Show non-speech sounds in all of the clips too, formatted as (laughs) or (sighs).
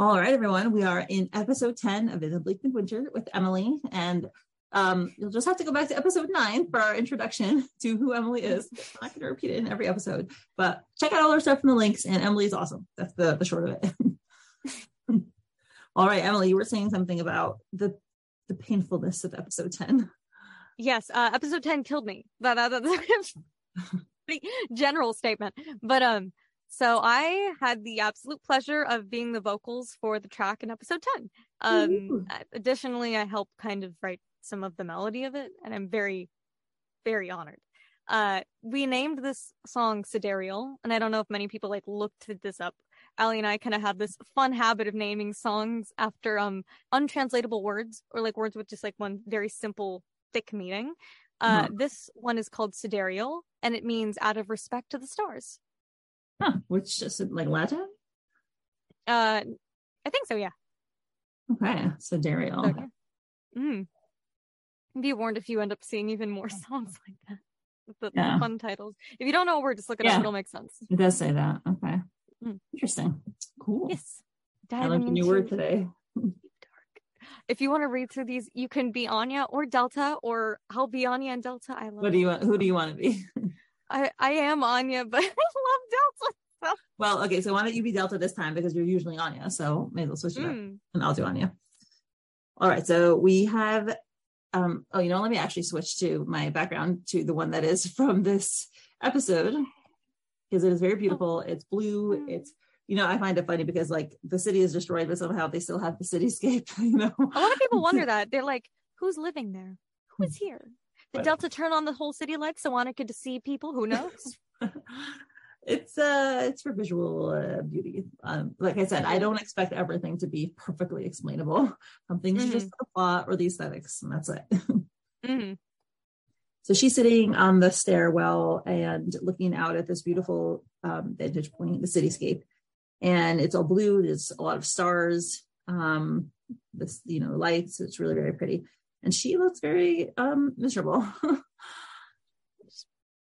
All right, everyone. We are in episode 10 of the Bleak Midwinter with Emily. And um, you'll just have to go back to episode nine for our introduction (laughs) to who Emily is. I'm not going to repeat it in every episode, but check out all our stuff in the links. And Emily is awesome. That's the, the short of it. (laughs) all right, Emily, you were saying something about the the painfulness of episode 10. Yes, uh, episode 10 killed me. That, that, that's a (laughs) general statement. But um, so I had the absolute pleasure of being the vocals for the track in episode 10. Um, Ooh. additionally, I helped kind of write some of the melody of it, and I'm very, very honored. Uh, we named this song Sidereal, and I don't know if many people like looked this up. Ali and I kind of have this fun habit of naming songs after um untranslatable words or like words with just like one very simple thick meaning. Uh, huh. This one is called Sidereal, and it means out of respect to the stars. Huh. Which is it like Latin? Uh, I think so. Yeah. Okay. So Dario. Okay. Mm. Be warned if you end up seeing even more (laughs) songs like that. The, yeah. the fun titles. If you don't know a word, just look it yeah. up. It'll make sense. It does say that. Okay. Mm. Interesting. Cool. Yes. Diving I learned a new word today. (laughs) If you want to read through these, you can be Anya or Delta, or I'll be Anya and Delta. I love. What do you want? Who do you want to be? (laughs) I I am Anya, but (laughs) I love Delta. So. Well, okay, so why don't you be Delta this time because you're usually Anya, so maybe we'll switch it mm. up, and I'll do Anya. All right, so we have. Um, oh, you know, let me actually switch to my background to the one that is (laughs) from this episode because it is very beautiful. It's blue. Mm. It's you know, I find it funny because like the city is destroyed, but somehow they still have the cityscape. (laughs) You know, a lot of people wonder that. They're like, "Who's living there? Who is here?" Did Delta turn on the whole city lights so Anya could see people? Who knows? (laughs) it's uh it's for visual uh, beauty. Um, like I said, I don't expect everything to be perfectly explainable. Some things mm-hmm. are just the plot or the aesthetics, and that's it. (laughs) mm-hmm. So she's sitting on the stairwell and looking out at this beautiful um, vantage point, the cityscape, and it's all blue. There's a lot of stars. Um, this, you know, lights. It's really very pretty and she looks very um miserable (laughs)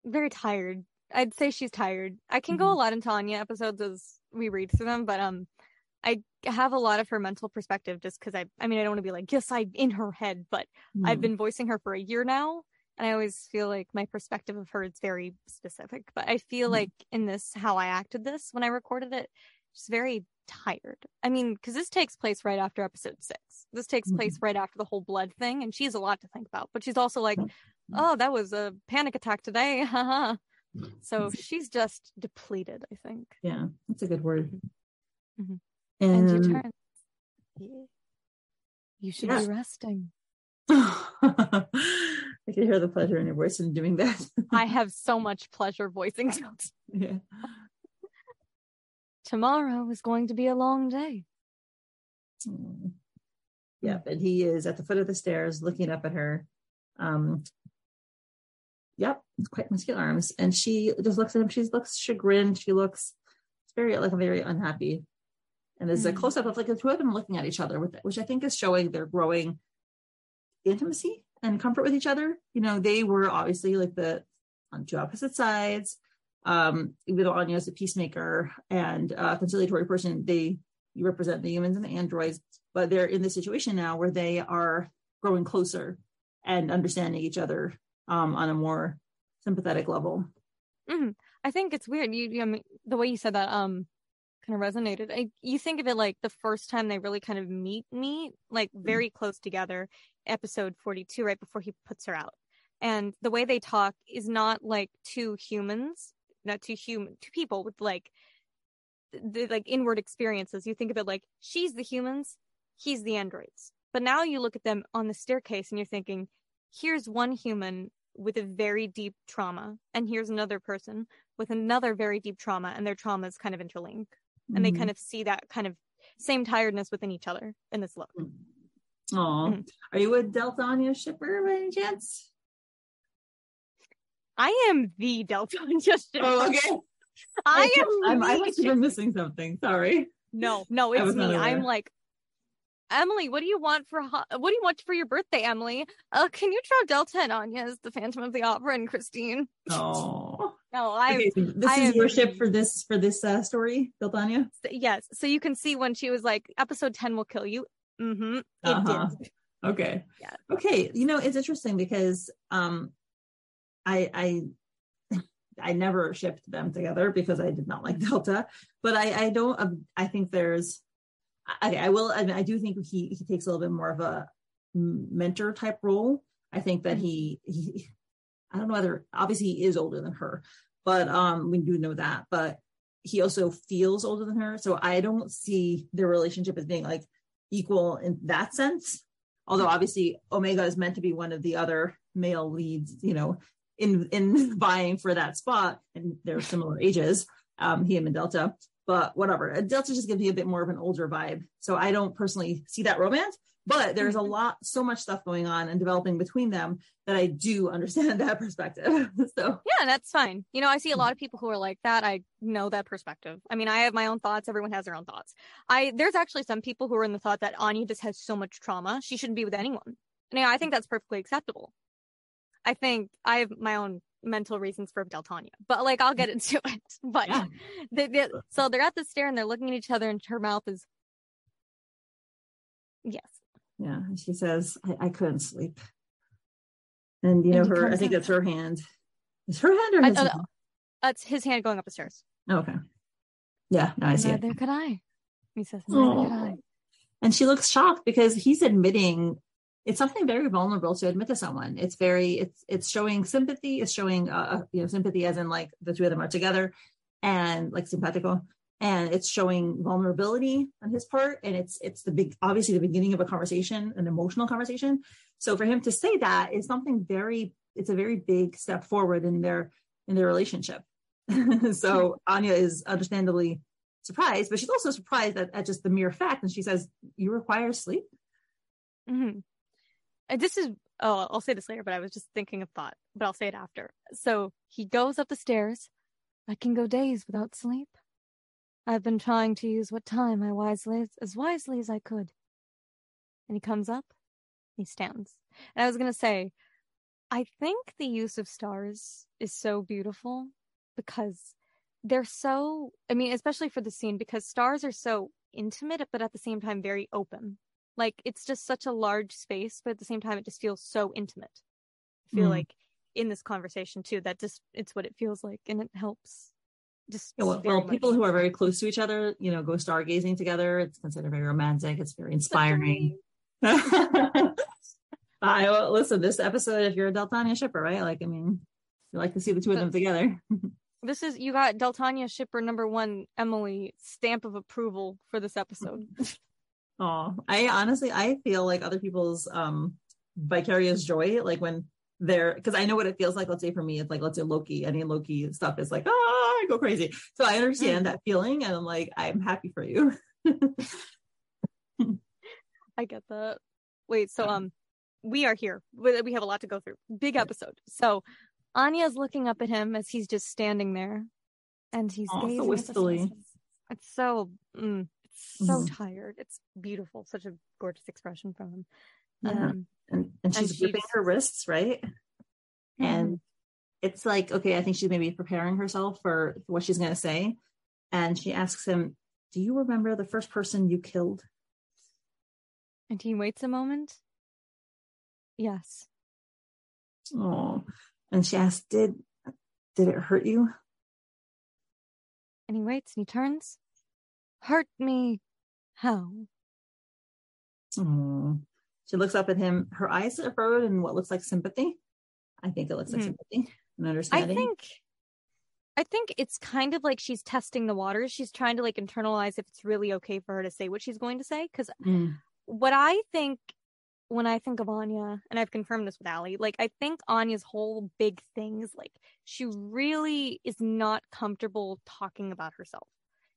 very tired i'd say she's tired i can go a mm-hmm. lot into anya episodes as we read through them but um i have a lot of her mental perspective just because i i mean i don't want to be like yes i'm in her head but mm. i've been voicing her for a year now and i always feel like my perspective of her is very specific but i feel mm. like in this how i acted this when i recorded it just very tired. I mean, because this takes place right after episode six. This takes mm-hmm. place right after the whole blood thing, and she's a lot to think about. But she's also like, mm-hmm. "Oh, that was a panic attack today." (laughs) Haha. so she's just depleted. I think. Yeah, that's a good word. Mm-hmm. mm-hmm. And, and your turn. You should yeah. be resting. (laughs) I can hear the pleasure in your voice in doing that. I (laughs) have so much pleasure voicing. yeah tomorrow is going to be a long day. Mm. Yeah, but he is at the foot of the stairs looking up at her. Um, yep, it's quite muscular arms. And she just looks at him. She looks chagrined. She looks very like very unhappy. And there's mm. a hmm. close up of like the two of them looking at each other, with which I think is showing their growing intimacy and comfort with each other. You know, they were obviously like the on two opposite sides um, even though Anya is a peacemaker and a conciliatory person, they you represent the humans and the androids, but they're in this situation now where they are growing closer and understanding each other um, on a more sympathetic level. Mm-hmm. I think it's weird. You, you I mean, the way you said that um kind of resonated. I, you think of it like the first time they really kind of meet, meet like mm-hmm. very mm-hmm. close together. Episode forty-two, right before he puts her out, and the way they talk is not like two humans not to human to people with like the like inward experiences. You think of it like she's the humans, he's the androids. But now you look at them on the staircase and you're thinking, here's one human with a very deep trauma, and here's another person with another very deep trauma, and their traumas kind of interlink. Mm-hmm. And they mm-hmm. kind of see that kind of same tiredness within each other in this look. Oh, Mhm. are you a Delta Anya shipper by any chance? I am the Delta (laughs) just Oh, okay. (laughs) I am I'm, I the must have been missing something. Sorry. No, no, it's me. not I'm like, Emily, what do you want for what do you want for your birthday, Emily? Uh, can you draw Delta and Anya as the Phantom of the Opera and Christine? Oh, No, I okay, so this I is am- your ship for this for this uh, story, Delta Anya. yes. So you can see when she was like, episode ten will kill you. Mm-hmm. It Uh-huh. did. Okay. Yeah. Okay. You know, it's interesting because um I I (laughs) I never shipped them together because I did not like (laughs) Delta, but I I don't um, I think there's I I will I, mean, I do think he he takes a little bit more of a mentor type role. I think that he he (laughs) I don't know whether obviously he is older than her, but um we do know that, but he also feels older than her. So I don't see their relationship as being like equal in that sense although obviously omega is meant to be one of the other male leads you know in in (laughs) vying for that spot and they're similar ages um him and delta but whatever delta just gives me a bit more of an older vibe so i don't personally see that romance but there's a Mhm. lot so much stuff going on and developing between them that i do understand (laughs) that perspective (laughs) so Yeah, that's fine. You know, I see a lot Mm-hmm. of people who are like that. I know that perspective. I mean, I have my own thoughts. Everyone has their own thoughts. I there's actually some people who are in the thought that Anya just has so much trauma. She shouldn't be with anyone. And I think that's perfectly acceptable. I think I have my own mental reasons for Deltania, but like I'll get into it. (laughs) But Yeah. they, they, so they're at the stair and they're looking at each other, and her mouth is yes. yeah she says i, I couldn't sleep and you know And her i think it's her hand is her hand or I- his uh, hand? That's his hand going up the stairs. Oh, okay yeah now i see it Neither could I. He says, neither could I. and she looks shocked because he's admitting it's something very vulnerable to admit to someone. It's very it's it's showing sympathy it's showing uh you know sympathy as in like the two of them are together and like simpatico. And it's showing vulnerability on his part and it's it's the big obviously the beginning of a conversation an emotional conversation. So for him to say that is something very it's a very big step forward in their in their relationship. (laughs) So anya is understandably surprised but she's also surprised at, at just the mere fact and she says you require sleep? Hmm This is oh, I'll say this later, but I was just thinking of thought, but I'll say it after. So he goes up the stairs. I can go days without sleep. I've been trying to use what time I wisely as wisely as I could. And he comes up, he stands. And I was gonna say, I think the use of stars is so beautiful because they're so I mean, especially for the scene, because stars are so intimate but at the same time very open. Like it's just such a large space, but at the same time, it just feels so intimate. I feel Mm. like in this conversation too, that just it's what it feels like, and it helps. Just Yeah, well, well people who are very close to each other, you know, go stargazing together. It's considered very romantic. It's very inspiring. (laughs) I well, listen. This episode, if you're a Deltania shipper, right? Like, I mean, you like to see the two of them together. This is you got Deltania shipper number one, Emily stamp of approval for this episode. (laughs) Oh, I honestly, I feel like other people's um vicarious joy, like when they're, because I know what it feels like. Let's say for me, it's like let's say Loki. Any Loki stuff is like, ah, I go crazy. So I understand that feeling, and I'm like, I'm happy for you. (laughs) I get that. Wait, so um, we are here. We have a lot to go through. Big episode. So Anya's looking up at him as he's just standing there, and he's Aw, so gazing at the wistfully. It's so, mm, so Mhm. tired. It's beautiful. Such a gorgeous expression from him. Yeah. Um, and and she's And she gripping just- her wrists, right? And it's like, okay, I think she's maybe preparing herself for what she's going to say. And she asks him, Do you remember the first person you killed? and he waits a moment. Yes. Oh, and she asks, Did did it hurt you? And he waits and he turns. Hurt me. How? Oh. She looks up at him. Her eyes are furrowed in what looks like sympathy. I think it looks like Mhm. sympathy and I understanding. think I think it's kind of like she's testing the waters. She's trying to like internalize if it's really okay for her to say what she's going to say. Because Mm. what I think when I think of Anya, and I've confirmed this with Allie, like I think Anya's whole big thing is like she really is not comfortable talking about herself.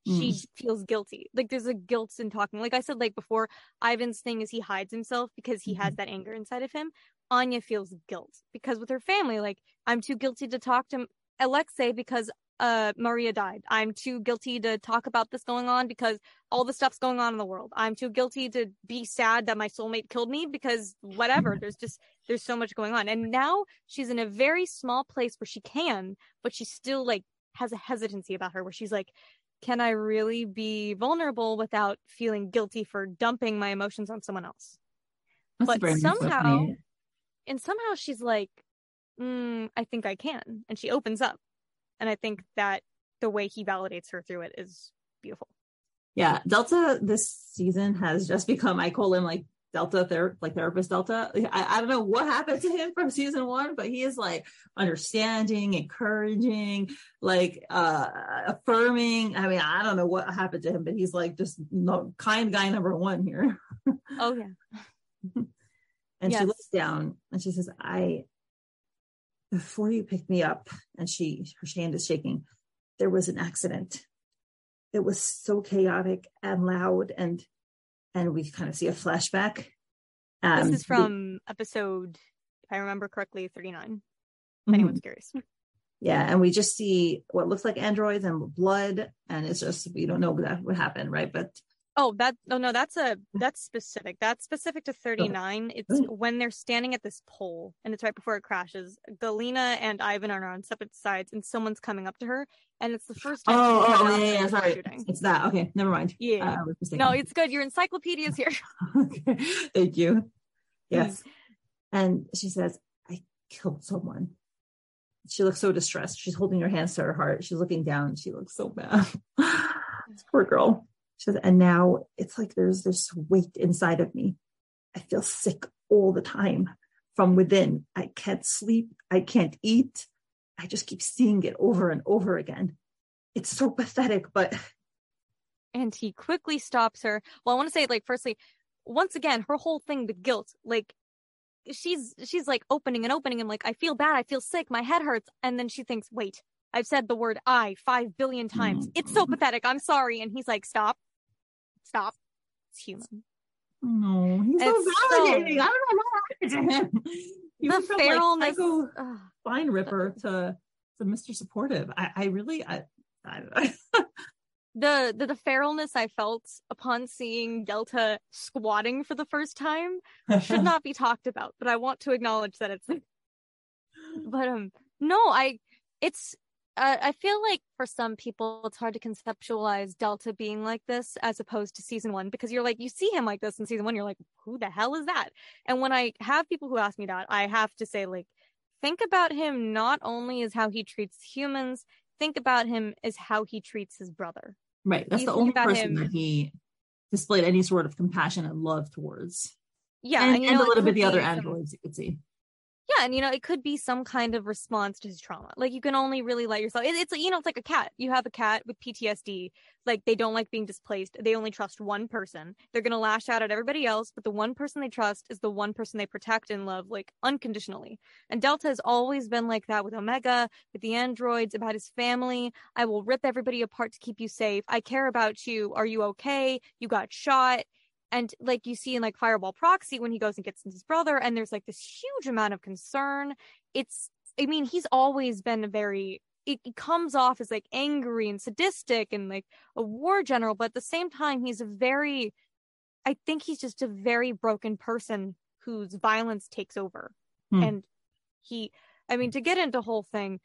She Mm. feels guilty. Like there's a guilt in talking. Like I said, like before, Ivan's thing is he hides himself because he has that anger inside of him. Anya feels guilt because with her family, like I'm too guilty to talk to Alexei because uh Maria died. I'm too guilty to talk about this going on because all the stuff's going on in the world. I'm too guilty to be sad that my soulmate killed me because whatever. (laughs) there's just there's so much going on. And now she's in a very small place where she can, but she still like has a hesitancy about her where she's like, can I really be vulnerable without feeling guilty for dumping my emotions on someone else? That's but very nice way of somehow-. And somehow she's like, mm, I think I can. And she opens up. And I think that the way he validates her through it is beautiful. Yeah, Delta this season has just become. I call him like Delta ther- like therapist Delta. I, I don't know what happened to him from season one, but he is like understanding, encouraging, like uh affirming. I mean, I don't know what happened to him, but he's like just no, kind guy number one here. (laughs) Oh, yeah. (laughs) And she looks down and she says, I, before you picked me up, and she, her hand is shaking, there was an accident. It was so chaotic and loud and, and we kind of see a flashback. Um, This is from episode, if I remember correctly, 39. Mhm. If anyone's curious. Yeah. And we just see what looks like androids and blood. And it's just, we don't know what, what happened. Right. But Oh, that oh no, that's a that's specific. That's specific to 39. It's when they're standing at this pole and it's right before it crashes. Galena and Ivan are on separate sides and someone's coming up to her and it's the first time oh, she's oh, oh yeah, yeah, yeah, sorry. shooting. It's that. Okay. Never mind. Yeah. Uh, mistaken. No, it's good. Your encyclopedia's here. (laughs) okay. Thank you. Yes. Mm. And she says, I killed someone. She looks so distressed. She's holding her hands to her heart. She's looking down. She looks so bad. (laughs) Poor girl. She says, and now it's like there's this weight inside of me. I feel sick all the time from within. I can't sleep. I can't eat. I just keep seeing it over and over again. It's so pathetic, but and he quickly stops her. Well, I want to say like firstly, once again, her whole thing, the guilt, like she's she's like opening and opening and like I feel bad, I feel sick, my head hurts, and then she thinks, wait, I've said the word I five billion times. Mm. It's so pathetic. I'm sorry, and he's like, stop, stop. It's human. no, he's so It's so- validating. I don't know what happened to him. He the from, like, feralness. psycho- fine ripper to to Mr. Supportive. I, I really I, I (laughs) the, the the feralness I felt upon seeing Delta squatting for the first time should not be talked about, but I want to acknowledge that it's (laughs) but um no, I it's uh, I feel like for some people it's hard to conceptualize Delta being like this as opposed to season 1 because you're like you see him like this in season 1 you're like who the hell is that? And when I have people who ask me that, I have to say like think about him not only as how he treats humans, think about him as how he treats his brother. right. That's You the only person him- that he displayed any sort of compassion and love towards. Yeah, and, you and know, a it little bit the other androids you could see. Yeah, and you know, it could be some kind of response to his trauma. Like you can only really let yourself. It, it's you know, it's like a cat. You have a cat with PTSD. Like they don't like being displaced. They only trust one person. They're gonna lash out at everybody else, but the one person they trust is the one person they protect and love, like unconditionally. And Delta has always been like that with Omega, with the androids, about his family. I will rip everybody apart to keep you safe. I care about you. Are you okay? You got shot and like you see in like fireball proxy when he goes and gets his brother and there's like this huge amount of concern it's i mean he's always been a very it, it comes off as like angry and sadistic and like a war general but at the same time he's a very i think he's just a very broken person whose violence takes over Hmm. and he i mean to get into whole thing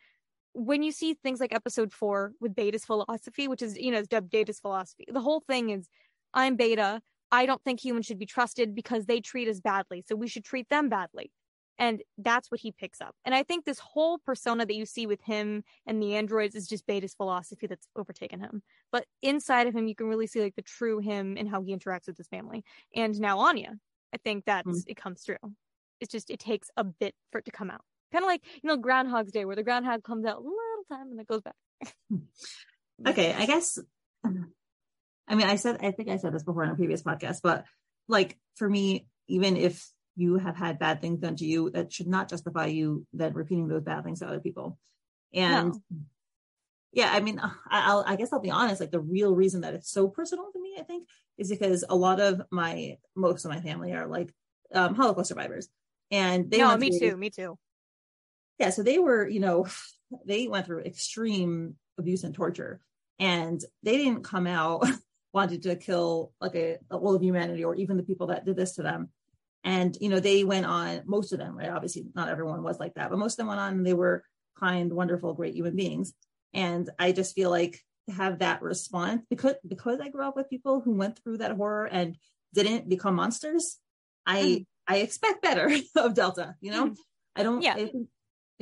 when you see things like episode four with beta's philosophy which is you know dubbed beta's philosophy the whole thing is i'm beta I don't think humans should be trusted because they treat us badly. So we should treat them badly. And that's what he picks up. And I think this whole persona that you see with him and the androids is just Beta's philosophy that's overtaken him. But inside of him, you can really see like the true him and how he interacts with his family. And now Anya, I think that's Mm. it comes through. It's just it takes a bit for it to come out. Kind of like, you know, Groundhog's Day, where the groundhog comes out a little time and it goes back. Okay, I guess. I mean, I said I think I said this before in a previous podcast, but like for me, even if you have had bad things done to you, that should not justify you then repeating those bad things to other people. And yeah, I mean, I'll, I guess I'll be honest. Like the real reason that it's so personal to me, I think, is because a lot of my, most of my family are like um, Holocaust survivors, and they. No, me through, too. Me too. Yeah, so they were, you know, (sighs) they went through extreme abuse and torture, and they didn't come out (laughs) wanted to kill like a, all of humanity or even the people that did this to them. And you know, they went on. Most of them, right? Obviously, not everyone was like that, but most of them went on. and They were kind, wonderful, great human beings and I just feel like to have that response because because I grew up with people who went through that horror and didn't become monsters, I mm. I expect better (laughs) of Delta, you know? Mm. I don't yeah. I think,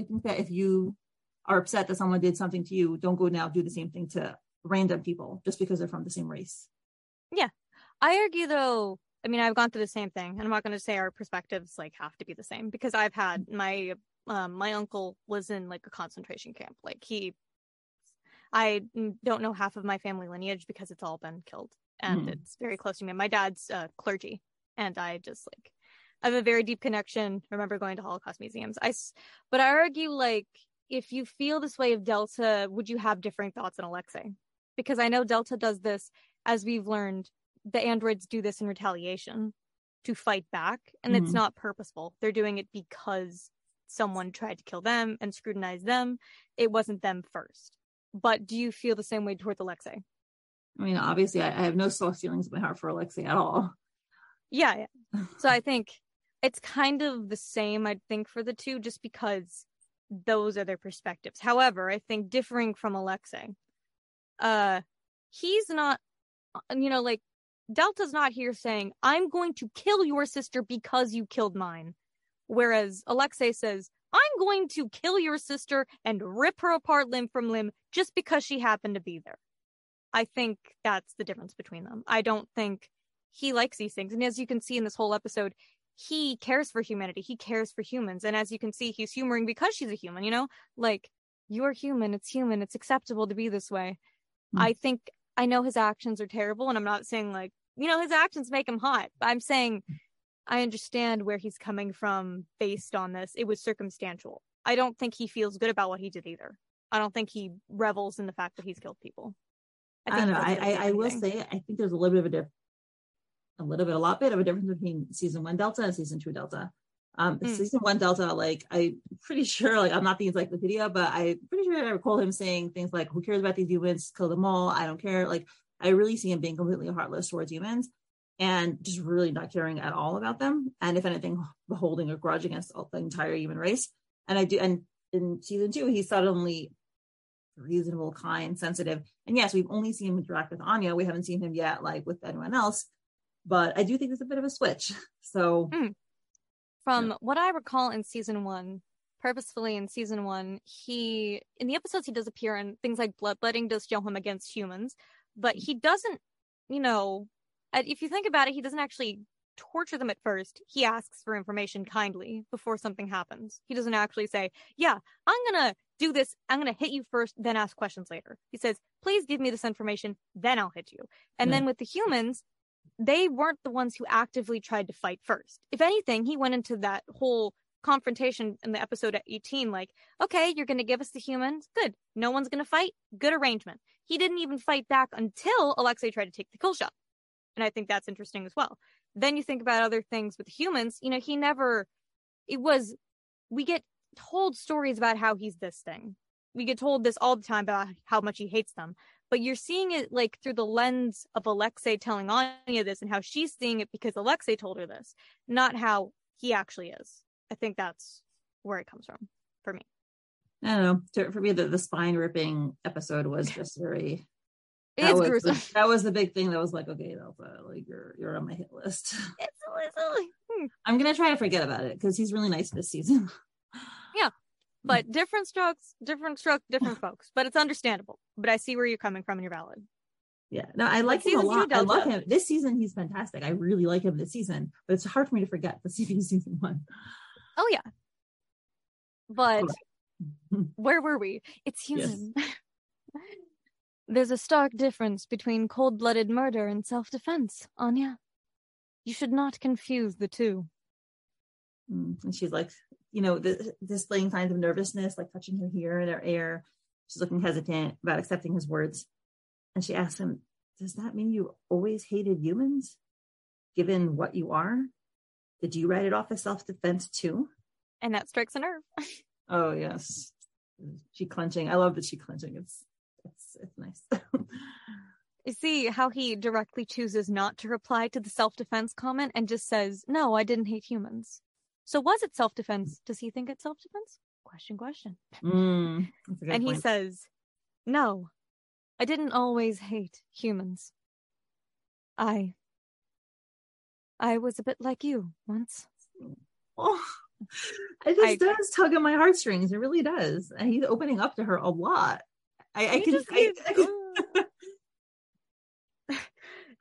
I think that if you are upset that someone did something to you, don't go now do the same thing to random people just because they're from the same race. Yeah. I argue though, I mean, I've gone through the same thing, and I'm not going to say our perspectives like have to be the same because I've had my um my uncle was in like a concentration camp. Like he I don't know half of my family lineage because it's all been killed and mm. it's very close to me. My dad's uh, clergy and I just like I have a very deep connection. I remember going to Holocaust museums. I but I argue like if you feel this way of Delta, would you have different thoughts on Alexei? Because I know Delta does this as we've learned the androids do this in retaliation to fight back and mm-hmm. it's not purposeful. They're doing it because someone tried to kill them and scrutinize them. It wasn't them first but do you feel the same way towards Alexei? I mean, obviously, I, I have no soft feelings in my heart for Alexei at all. Yeah, yeah. (laughs) So I think it's kind of the same, I think, for the two, just because those are their perspectives. However, I think differing from Alexei, uh, he's not, you know, like Delta's not here saying, I'm going to kill your sister because you killed mine. Whereas Alexei says, I'm going to kill your sister and rip her apart limb from limb just because she happened to be there. I think that's the difference between them. I don't think he likes these things. And as you can see in this whole episode, he cares for humanity. He cares for humans. And as you can see, he's humoring because she's a human, you know? Like, you're human. It's human. It's acceptable to be this way. Mm. I think I know his actions are terrible. And I'm not saying, like, you know, his actions make him hot. I'm saying I understand where he's coming from based on this. It was circumstantial. I don't think he feels good about what he did either. I don't think he revels in the fact that he's killed people. I, I don't know. I, I, I, will say, I think there's a little bit of a difference, a little bit, a lot bit of a difference between season one Delta and season two Delta. Um, mm. season one Delta, like I'm pretty sure, like I'm not the encyclopedia, but I'm pretty sure I recall him saying things like, "Who cares about these humans? Kill them all. I don't care." Like I really see him being completely heartless towards humans and just really not caring at all about them. And if anything, holding a grudge against the entire human race. And I do, and in season two, he's suddenly reasonable, kind, sensitive. And yes, we've only seen him interact with Anya. We haven't seen him yet, like with anyone else. But I do think there's a bit of a switch. (laughs) So, mm. From yeah. what I recall in season one, purposefully in season one, he in the episodes he does appear in things like bloodletting does show him against humans, but he doesn't, you know, if you think about it, he doesn't actually torture them at first. He asks for information kindly before something happens. He doesn't actually say, Yeah, I'm to do this. I'm to hit you first, then ask questions later. He says, Please give me this information, then I'll hit you. And yeah. then with the humans, they weren't the ones who actively tried to fight first. If anything, he went into that whole confrontation in the episode at 18 like okay you're going to give us the humans good no one's going to fight good arrangement he didn't even fight back until alexei tried to take the kill shot and I think that's interesting as well. Then you think about other things with humans, you know, he never, it was, we get told stories about how he's this thing. We get told this all the time about how much he hates them. But you're seeing it like through the lens of Alexei telling Anya this and how she's seeing it because Alexei told her this, not how he actually is. I think that's where it comes from for me. I don't know. For me, the, the spine ripping episode was (laughs) just very it's that gruesome. The, that was the big thing that was like, okay, Delta, like you're you're on my hit list. It's, (laughs) it's, hmm. I'm gonna try to forget about it because he's really nice this season. yeah, but different strokes, different stroke, different folks. But it's understandable. But I see where you're coming from, and you're valid. Yeah, no, I like him a lot. I love him. This season, he's fantastic. I really like him this season, but it's hard for me to forget the (laughs) CP season one. Oh yeah, but (laughs) where were we? It's human. Yes. (laughs) There's a stark difference between cold blooded murder and self defense, Anya. You should not confuse the two. Mm, and she's like, you know, the, displaying signs of nervousness, like touching her here and her air. She's looking hesitant about accepting his words. And she asks him, Does that mean you always hated humans? Given what you are? Did you write it off as self defense too? And that strikes a nerve. (laughs) oh, yes. She clenching. I love that she clenching. It's, it's, it's nice. you (laughs) see how he directly chooses not to reply to the self defense comment and just says, No, I didn't hate humans. So was it self defense? Does he think it's self defense? Question, question. Mm, and he says, No, I didn't always hate humans. I. I was a bit like you once. Oh, (laughs) it just I, does tug at my heartstrings. It really does. And he's opening up to her a lot. I, I can. I, I can... (laughs) (laughs)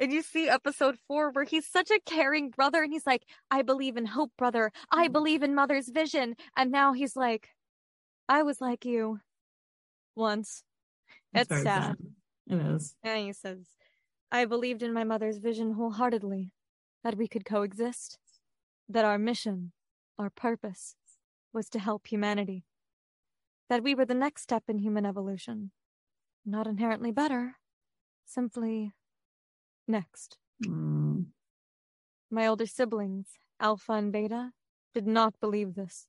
and you see episode four where he's such a caring brother and he's like, I believe in hope, brother. I mm. believe in mother's vision. And now he's like, I was like you once. It's, it's sad. sad. It is. And he says, I believed in my mother's vision wholeheartedly that we could coexist, that our mission, our purpose, was to help humanity, that we were the next step in human evolution. Not inherently better, simply next. Mm. My older siblings, Alpha and Beta, did not believe this.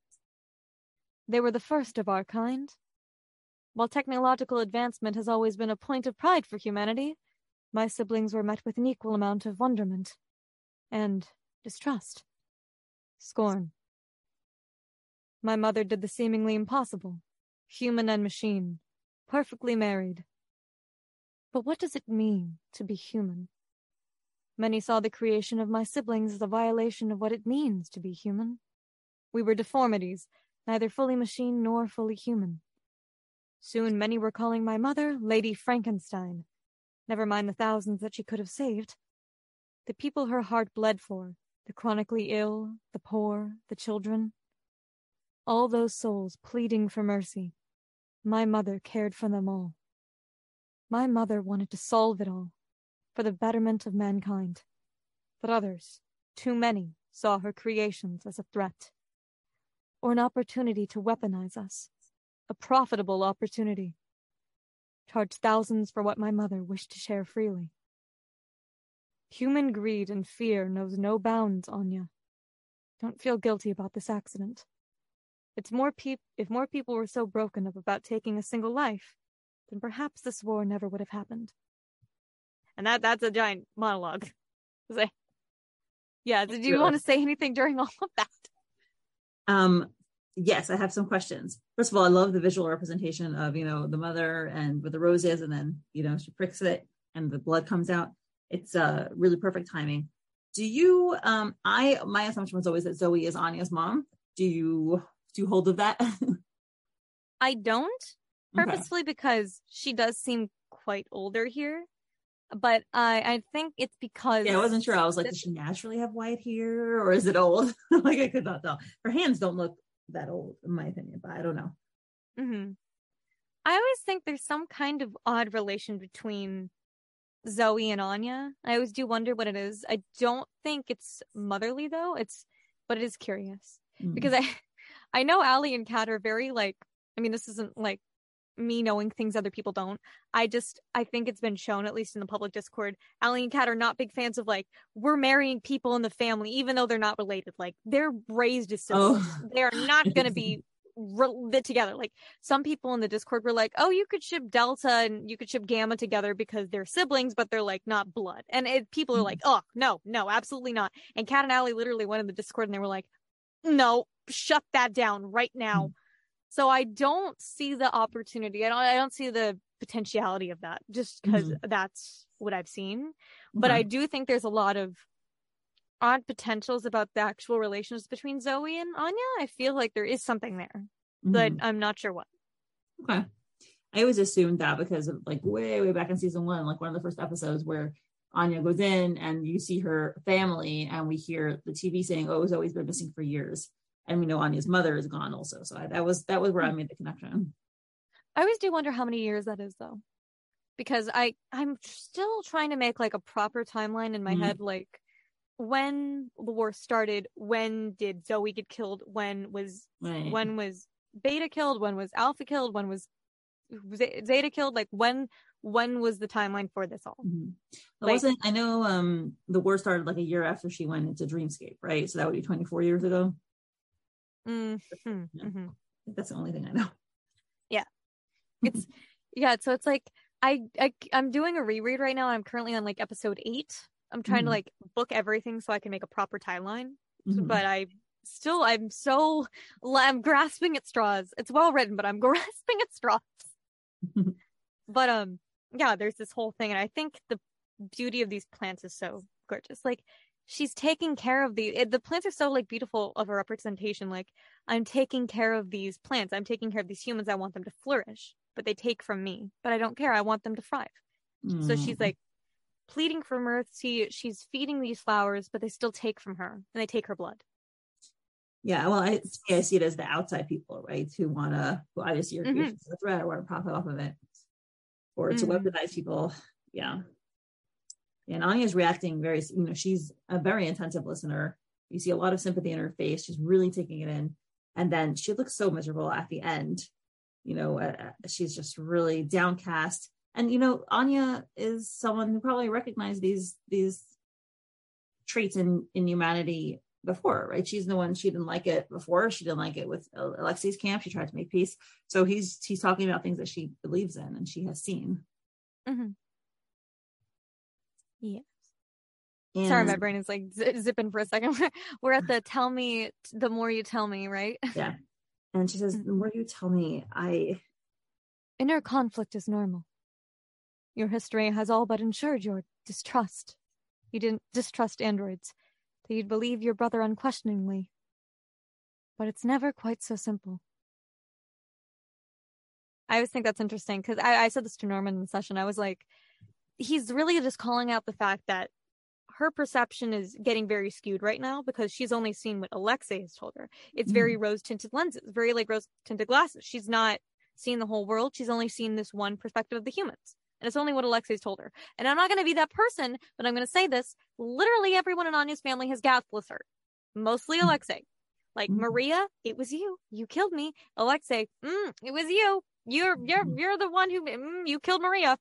They were the first of our kind. While technological advancement has always been a point of pride for humanity, my siblings were met with an equal amount of wonderment and distrust, scorn. My mother did the seemingly impossible, human and machine, perfectly married. But what does it mean to be human? Many saw the creation of my siblings as a violation of what it means to be human. We were deformities, neither fully machine nor fully human. Soon many were calling my mother Lady Frankenstein. Never mind the thousands that she could have saved. The people her heart bled for, the chronically ill, the poor, the children. All those souls pleading for mercy. My mother cared for them all. My mother wanted to solve it all, for the betterment of mankind. But others, too many, saw her creations as a threat or an opportunity to weaponize us. A profitable opportunity. Charge thousands for what my mother wished to share freely. Human greed and fear knows no bounds, Anya. Don't feel guilty about this accident. It's more peop- if more people were so broken up about taking a single life, then perhaps this war never would have happened. And that that's a giant monologue. (laughs) yeah, did you want to say anything during all of that? Um, yes, I have some questions. First of all, I love the visual representation of, you know, the mother and with the roses and then, you know, she pricks it and the blood comes out. It's uh really perfect timing. Do you um I my assumption was always that Zoe is Anya's mom. Do you do you hold of that? I don't (laughs) purposefully okay. because she does seem quite older here but I I think it's because yeah, I wasn't sure. I was like, does she naturally have white hair or is it old? (laughs) like I could not tell. Her hands don't look that old, in my opinion, but I don't know. Mm-hmm. I always think there's some kind of odd relation between Zoe and Anya. I always do wonder what it is. I don't think it's motherly though. It's, but it is curious mm. because I, (laughs) I know Ali and Kat are very like. I mean, this isn't like me knowing things other people don't. I just I think it's been shown, at least in the public discord, Ali and Kat are not big fans of like we're marrying people in the family, even though they're not related. Like they're raised as siblings. Oh. They are not gonna be (laughs) re- together. Like some people in the Discord were like, "Oh, you could ship Delta and you could ship Gamma together because they're siblings, but they're like not blood." And it, people are hmm. like, "Oh, no, no, absolutely not." And Kat and Ali literally went in the Discord and they were like, "No, shut that down right now." Hmm. So I don't see the opportunity. I don't. I don't see the potentiality of that just because mm-hmm. that's what I've seen. But I do think there's a lot of odd potentials about the actual relations between Zoe and Anya. I feel like there is something there, mm-hmm. but I'm not sure what. Okay. I always assumed that because of like way, way back in season one, like one of the first episodes where Anya goes in and you see her family and we hear the TV saying, Oh, Zoe's been missing for years and we know Anya's mother is gone also. So I, that was that was where I hmm. made the connection. I always do wonder how many years that is though, because I I'm still trying to make like a proper timeline in my mm-hmm. head, like when the war started, when did Zoe get killed, when was right. when was Beta killed, when was Alpha killed, when was Zeta killed? Like when when was the timeline for this all? Mm-hmm. Like- wasn't. I know. Um, the war started like a year after she went into Dreamscape, right? So that would be 24 years ago. Hmm Yeah. hmm that's the only thing I know. Yeah. It's (laughs) yeah. So it's like I, I I'm doing a reread right now. I'm currently on like episode eight. I'm trying to Mhm. like book everything so I can make a proper timeline. Mhm. But I still I'm so I'm grasping at straws. It's well written, but I'm (laughs) grasping at straws. (laughs) but um yeah, there's this whole thing, and I think the beauty of these plants is so gorgeous. Like she's taking care of the it- the plants are so like beautiful of a representation. Like I'm taking care of these plants. I'm taking care of these humans. I want them to flourish, but they take from me. But I don't care. I want them to thrive. So she's Mm. like pleading for mercy. She's feeding these flowers, but they still take from her and they take her blood. yeah. Well, I, to me, I see it as the outside people, right? Who want to, who either see your Mhm. as a threat or want to profit off of it, or to Mhm. weaponize people. Yeah. And Anya's reacting very, you know, she's a very attentive listener. You see a lot of sympathy in her face. She's really taking it in. And then she looks so miserable at the end. You know, uh, she's just really downcast. And you know, Anya is someone who probably recognized these these traits in in humanity before, right? She's the one she didn't like it before. She didn't like it with Alexei's camp. She tried to make peace. So he's he's talking about things that she believes in and she has seen. Mhm. Yeah. And Sorry, my brain is like zi- zipping for a second. (laughs) We're at the tell me the more you tell me, right? (laughs) Yeah. And she says, mm. "The more you tell me, I Inner conflict is normal. Your history has all but ensured your distrust. You didn't distrust androids, that you'd believe your brother unquestioningly. But it's never quite so simple. I always think that's interesting because I, I said this to Norman in the session. I was like, he's really just calling out the fact that her perception is getting very skewed right now because she's only seen what Alexei has told her. It's very rose tinted lenses, very like rose tinted glasses. She's not seen the whole world. She's only seen this one perspective of the humans. And it's only what Alexei's told her. And I'm not going to be that person, but I'm going to say this. Literally everyone in Anya's family has gaslit her. Mostly Mm. Alexei. Like Mm. Maria, it was you. You killed me. Alexei, mm, it was you. You're you're Mhm. you're the one who mm, you killed Maria.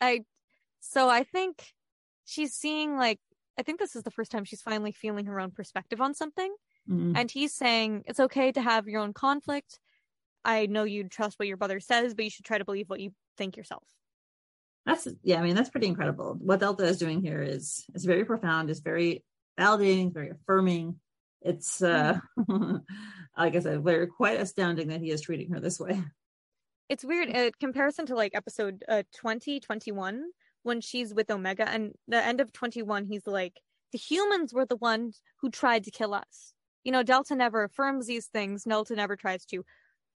I so I think she's seeing like I think this is the first time she's finally feeling her own perspective on something. mm, And he's saying it's okay to have your own conflict. I know you'd trust what your brother says, but you should try to believe what you think yourself. that's yeah. I mean, that's pretty incredible. What Delta is doing here is is very profound. It's very validating. Very affirming. It's uh, (laughs) like I said, very quite astounding that he is treating her this way. It's weird in comparison to like episode uh 20, 21, when she's with Omega and the end of 21, he's like, the humans were the ones who tried to kill us. You know, Delta never affirms these things. Delta never tries to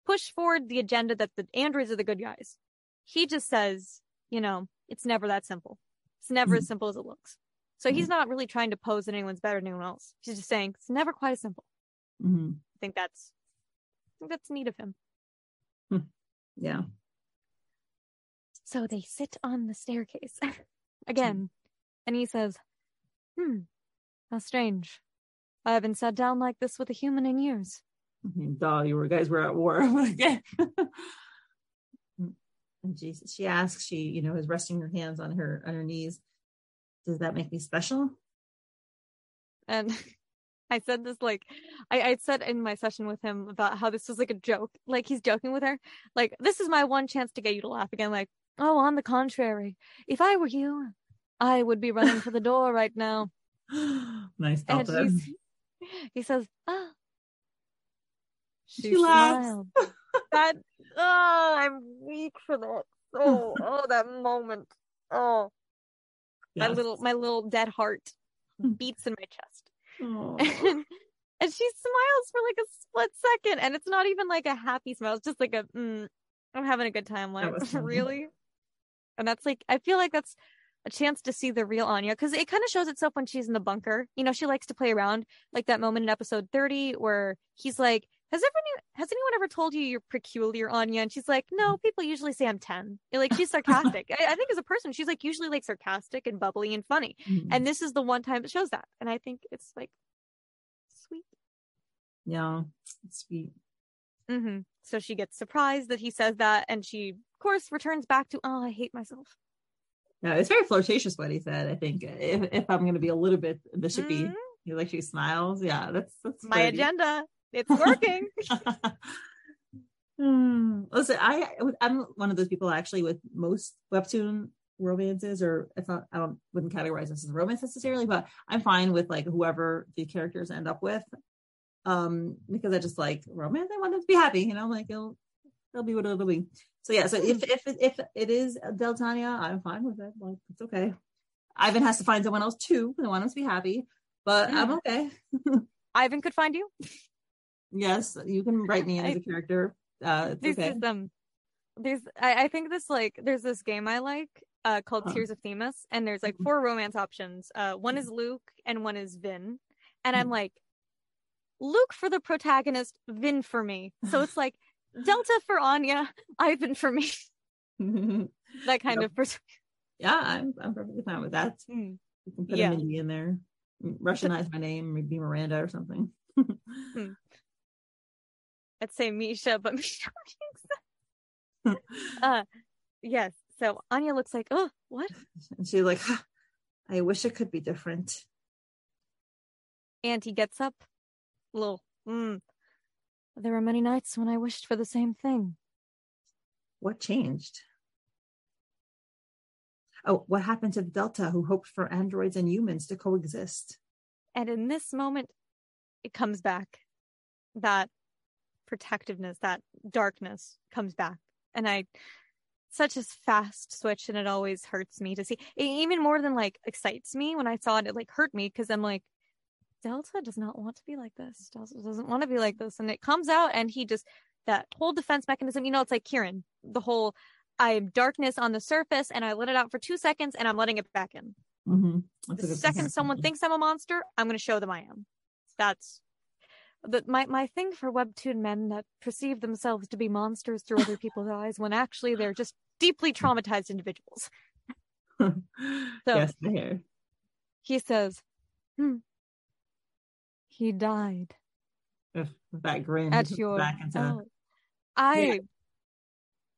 push forward the agenda that the androids are the good guys. He just says, you know, it's never that simple. It's never as mm-hmm. simple as it looks. So he's mm-hmm. not really trying to pose that anyone's better than anyone else. He's just saying it's never quite as simple. Mhm. I think that's I think that's neat of him. Hmm. Yeah. So they sit on the staircase (laughs) again, and he says, Hmm, how strange. I haven't sat down like this with a human in years. I mean, duh, you were guys were at war (laughs) again. and Jesus, she asks, she, you know, is resting her hands on her on her knees. Does that make me special? And (laughs) I said this like I, I said in my session with him about how this was like a joke. Like he's joking with her. Like, this is my one chance to get you to laugh again. Like, oh, on the contrary, if I were you, I would be running for the door right now. (gasps) nice. He says, ah. She laughs. that, oh, I'm weak for that. Oh, (laughs) oh, that moment. Oh, my little, my little dead heart beats in my chest. Aw. (laughs) And, and she smiles for like a split second. And it's not even like a happy smile. It's just like a, mm, I'm having a good time. Like, (laughs) really? And that's like, I feel like that's a chance to see the real Anya because it kind of shows itself when she's in the bunker. You know, she likes to play around, like that moment in episode 30 where he's like, has ever has anyone ever told you you're peculiar, Anya? And she's like, no, people usually say I'm 10. You're like, she's sarcastic. (laughs) I, I think as a person, she's like usually like sarcastic and bubbly and funny. Mhm. And this is the one time it shows that. And I think it's like sweet. yeah, it's sweet. hmm So she gets surprised that he says that, and she course, returns back to, oh, I hate myself. No, it's very flirtatious what he said. I think if, if I'm going to be a little bit bishopy, mm-hmm. he like she smiles. Yeah, that's that's my agenda. (laughs) It's working. hmm. Listen, I I'm one of those people actually with most webtoon romances, or if I, I don't wouldn't categorize this as a romance necessarily, but I'm fine with like whoever the characters end up with, um, because I just like romance. I want them to be happy, you know, like it'll it'll be what it'll be. So yeah, so if if if it is Deltania, I'm fine with it. Like it's okay. Ivan has to find someone else too. I want him to be happy, but. I'm okay. Ivan could find you. Yes, you can write me in as a character. Uh, it's okay. Is, um, there's I, I think this like there's this game I like uh called huh. Tears of Themis, and there's like mm-hmm. four romance options. Uh, one is Luke and one is Vyn, and I'm mm-hmm. like, Luke for the protagonist, Vyn for me. So (laughs) it's like Delta for Anya, Ivan for me. (laughs) that kind yep. of person. Yeah, I'm I'm perfectly fine with that. Mm. You can put yeah. a in there, Russianize my name, maybe Miranda or something. hmm. (laughs) I'd say Misha, but (laughs) Misha uh yes. So Anya looks like, oh, what? And she's like, I wish it could be different. And he gets up, a little, mm, there were many nights when I wished for the same thing. What changed? Oh, what happened to the Delta who hoped for androids and humans to coexist? And in this moment, it comes back. That protectiveness, that darkness comes back. And I, such a fast switch, and it always hurts me to see. It even more than like excites me when I saw it, it like hurt me because I'm like, Delta does not want to be like this. Delta doesn't want to be like this. And it comes out and he just, that whole defense mechanism, you know, it's like Kieran, the whole, I am darkness on the surface and I let it out for two seconds and I'm letting it back in. Mm-hmm. The second someone thinks I'm a monster, I'm going to show them I am. That's but my, my thing for webtoon men that perceive themselves to be monsters through other people's (laughs) eyes when actually they're just deeply traumatized individuals. (laughs) so yes, he says, hmm, he died. With that grin at (laughs) your back into, oh, I yeah.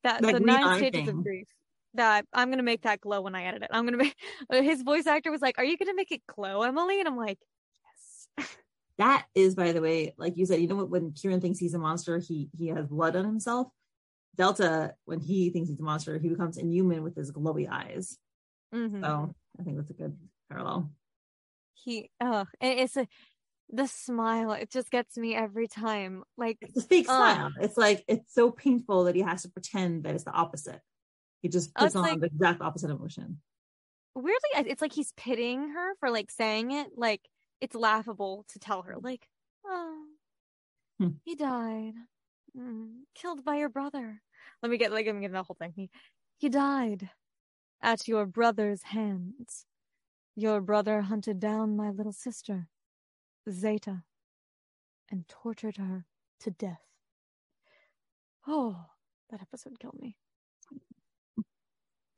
that the nine stages of grief. That I'm gonna make that glow when I edit it. I'm gonna make (laughs) his voice actor was like, "Are you gonna make it glow, Emily?" And I'm like, "Yes." (laughs) That is, by the way, like you said, you know what? When Kieran thinks he's a monster, he he has blood on himself. Delta, when he thinks he's a monster, he becomes inhuman with his glowy eyes. Mm-hmm. So I think that's a good parallel. He, oh, it's a the smile it just gets me every time like it's a fake uh, smile it's like it's so painful that he has to pretend that it's the opposite. He just puts on like, the exact opposite emotion. Weirdly it's like he's pitying her for like saying it like it's laughable to tell her like oh hmm. he died. Mm, killed by your brother. Let me get like let me get the whole thing. He, he died at your brother's hands. Your brother hunted down my little sister Zeta and tortured her to death. Oh, that episode killed me.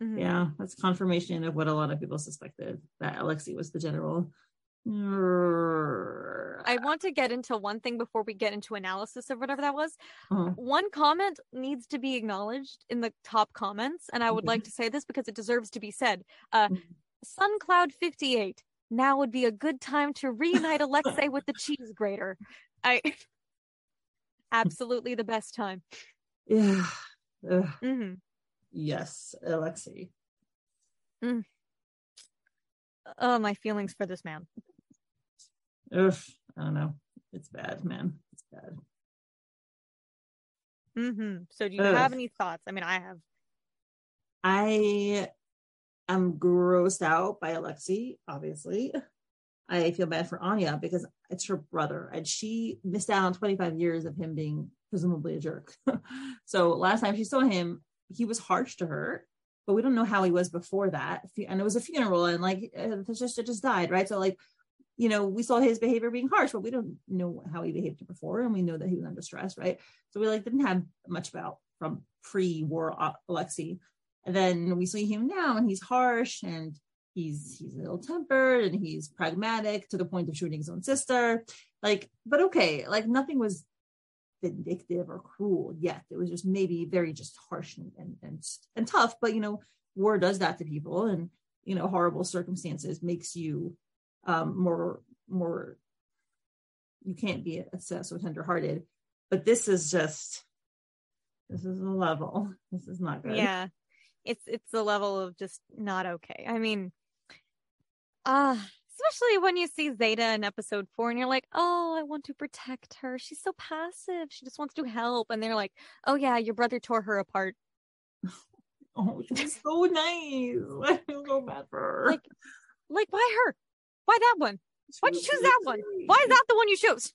Mm-hmm. Yeah, that's confirmation of what a lot of people suspected that Alexei was the general. I want to get into one thing before we get into analysis of whatever that was. Uh-huh. One comment needs to be acknowledged in the top comments, and I would okay. like to say this because it deserves to be said. Uh, mm-hmm. SunCloud58 now would be a good time to reunite Alexei with the cheese grater. I (laughs) absolutely the best time. Yeah. Mm-hmm. Yes, Alexei. Mm. Oh, my feelings for this man. Ugh, I don't know. It's bad, man. It's bad. Mm-hmm. So, do you Ugh. have any thoughts? I mean, I have. I I'm grossed out by Alexei, obviously. I feel bad for Anya because it's her brother and she missed out on 25 years of him being presumably a jerk. (laughs) so last time she saw him, he was harsh to her, but we don't know how he was before that. And it was a funeral and like it just, it just died, right? So like, you know, we saw his behavior being harsh, but we don't know how he behaved before. And we know that he was under stress, right? So we like didn't have much about from pre-war uh, Alexei. And then we see him now and he's harsh and he's he's ill tempered and he's pragmatic to the point of shooting his own sister. Like, but okay, like nothing was vindictive or cruel yet. It was just maybe very just harsh and, and, and, and tough. But, you know, war does that to people and, you know, horrible circumstances makes you um, more, more, you can't be so, so tenderhearted. But this is just, this is a level. This is not good. Yeah. It's, it's the level of just not okay. I mean, ah, uh, especially when you see Zeta in episode four and you're like, oh, I want to protect her. She's so passive. She just wants to help. And they're like, oh, yeah, your brother tore her apart. (laughs) Oh, she's so nice. (laughs) I feel so bad for her. Like, like, why her? Why that one? Why'd you choose that one? Why is that the one you chose?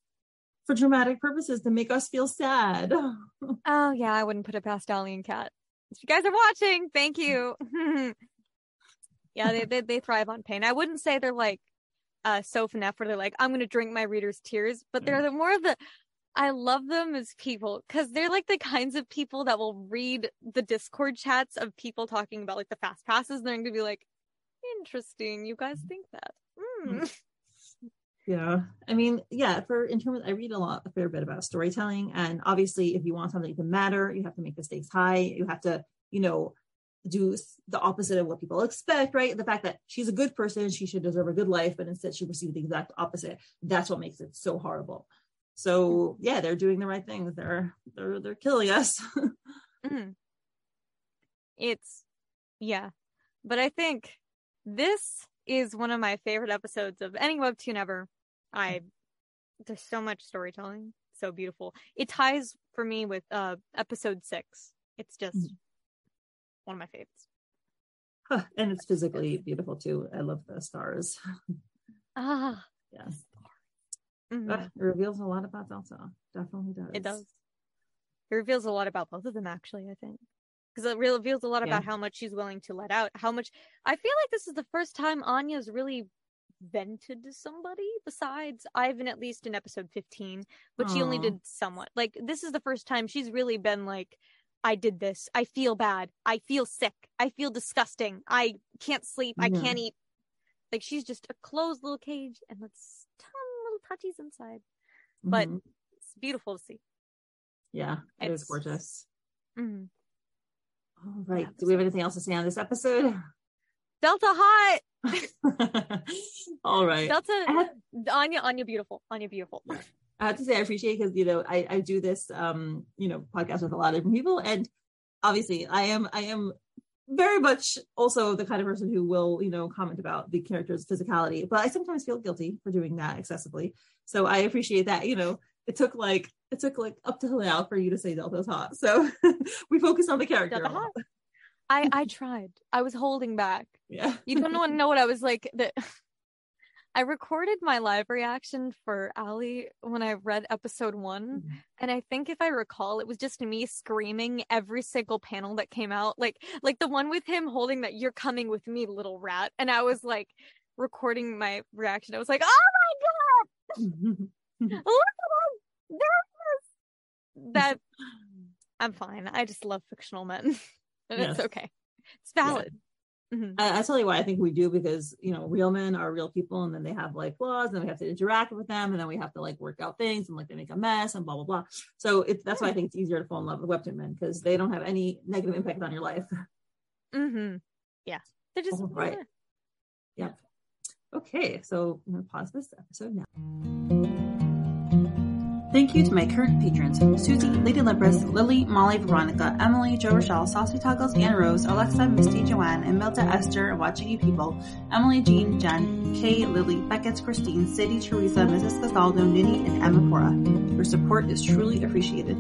For dramatic purposes to make us feel sad. (laughs) oh, yeah, I wouldn't put it past Allie and Kat. If you guys are watching, thank you. (laughs) yeah, they, they, they thrive on pain. I wouldn't say they're like uh Soph and where they're like, I'm gonna drink my readers' tears, but they're the more of the I love them as people because they're like the kinds of people that will read the Discord chats of people talking about like the fast passes. And they're going to be like, interesting. You guys think that? Mm. Yeah. I mean, yeah, for in terms, I read a lot, a fair bit about storytelling. And obviously, if you want something to matter, you have to make the stakes high. You have to, you know, do the opposite of what people expect, right? The fact that she's a good person, she should deserve a good life, but instead she received the exact opposite. That's what makes it so horrible. So yeah, they're doing the right things. They're they're they're killing us. (laughs) mm-hmm. It's yeah, but I think this is one of my favorite episodes of any webtoon ever. I there's so much storytelling, so beautiful. It ties for me with uh episode six. It's just mm-hmm one of my favorites. Huh, and it's physically beautiful too. I love the stars. Ah, (laughs) yeah. Mm-hmm. Uh, it reveals a lot about Delta. Definitely does. It does. It reveals a lot about both of them, actually. I think because it reveals a lot yeah. about how much she's willing to let out. How much I feel like this is the first time Anya's really vented to somebody besides Ivan, at least in episode 15, but Aww. she only did somewhat. Like, this is the first time she's really been like, I did this. I feel bad. I feel sick. I feel disgusting. I can't sleep. I can't eat. Like she's just a closed little cage and that's ton little touchies inside. But mm-hmm. it's beautiful to see. Yeah, it it's, is gorgeous. Mm-hmm. All right. Yeah, Do we have anything else to say on this episode? Delta hot. (laughs) All right. Delta have... Anya Anya beautiful. Anya beautiful. I have to say I appreciate because you know I, I do this um you know podcast with a lot of different people and obviously I am I am very much also the kind of person who will you know comment about the character's physicality but I sometimes feel guilty for doing that excessively so I appreciate that you know it took like it took like up to now for you to say Delta's hot so (laughs) we focus on the character I I tried I was holding back yeah you don't know, know what I was like that (laughs) I recorded my live reaction for Ali when I read episode one. Mm-hmm. And I think if I recall, it was just me screaming every single panel that came out. Like, like the one with him holding that you're coming with me, little rat. And I was like recording my reaction. I was like, oh my God. (laughs) (laughs) Look at him. That I'm fine. I just love fictional men. And yes. it's okay. It's valid. Yeah. Mm-hmm. I, I, tell you why I think we do because you know real men are real people, and then they have like flaws, and we have to interact with them, and then we have to like work out things, and like they make a mess, and blah blah blah. So it's that's why I think it's easier to fall in love with webtoon men because they don't have any negative impact on your life. (laughs) Mm-hmm. Yeah, they're just right. Yeah. Yep. Okay, so I'm gonna pause this episode now. Thank you to my current patrons, Suzie, Lady Limpus, Lily, Molly, Veronica, Emily, Jo Rochelle, Saucy Tuggles, Anne Rose, Alexa, Misti, Joanne, Imilda, Ester, and Watching You People, Emily, Jean, Jen, Kay, Lily, Beckett, Christine, Sadie, Teresa, Mrs. Castaldo, Nitty, and Emma Cora. Your support is truly appreciated.